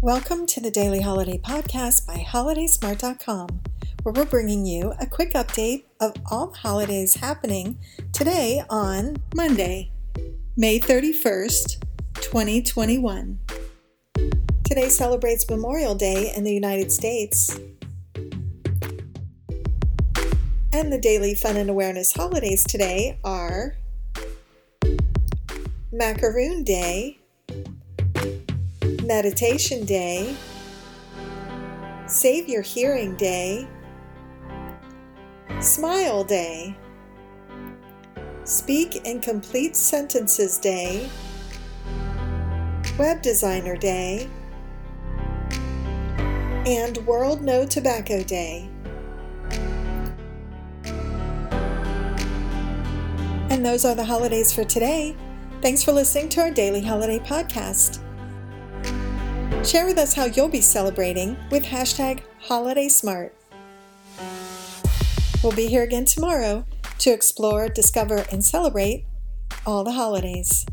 Welcome to the Daily Holiday Podcast by HolidaySmart.com, where we're bringing you a quick update of all the holidays happening today on Monday, May 31st, 2021. Today celebrates Memorial Day in the United States. And the daily fun and awareness holidays today are Macaroon Day, Meditation Day, Save Your Hearing Day, Smile Day, Speak in Complete Sentences Day, Web Designer Day, and World No Tobacco Day. And those are the holidays for today. Thanks for listening to our daily holiday podcast. Share with us how you'll be celebrating with hashtag HolidaySmart. We'll be here again tomorrow to explore, discover, and celebrate all the holidays.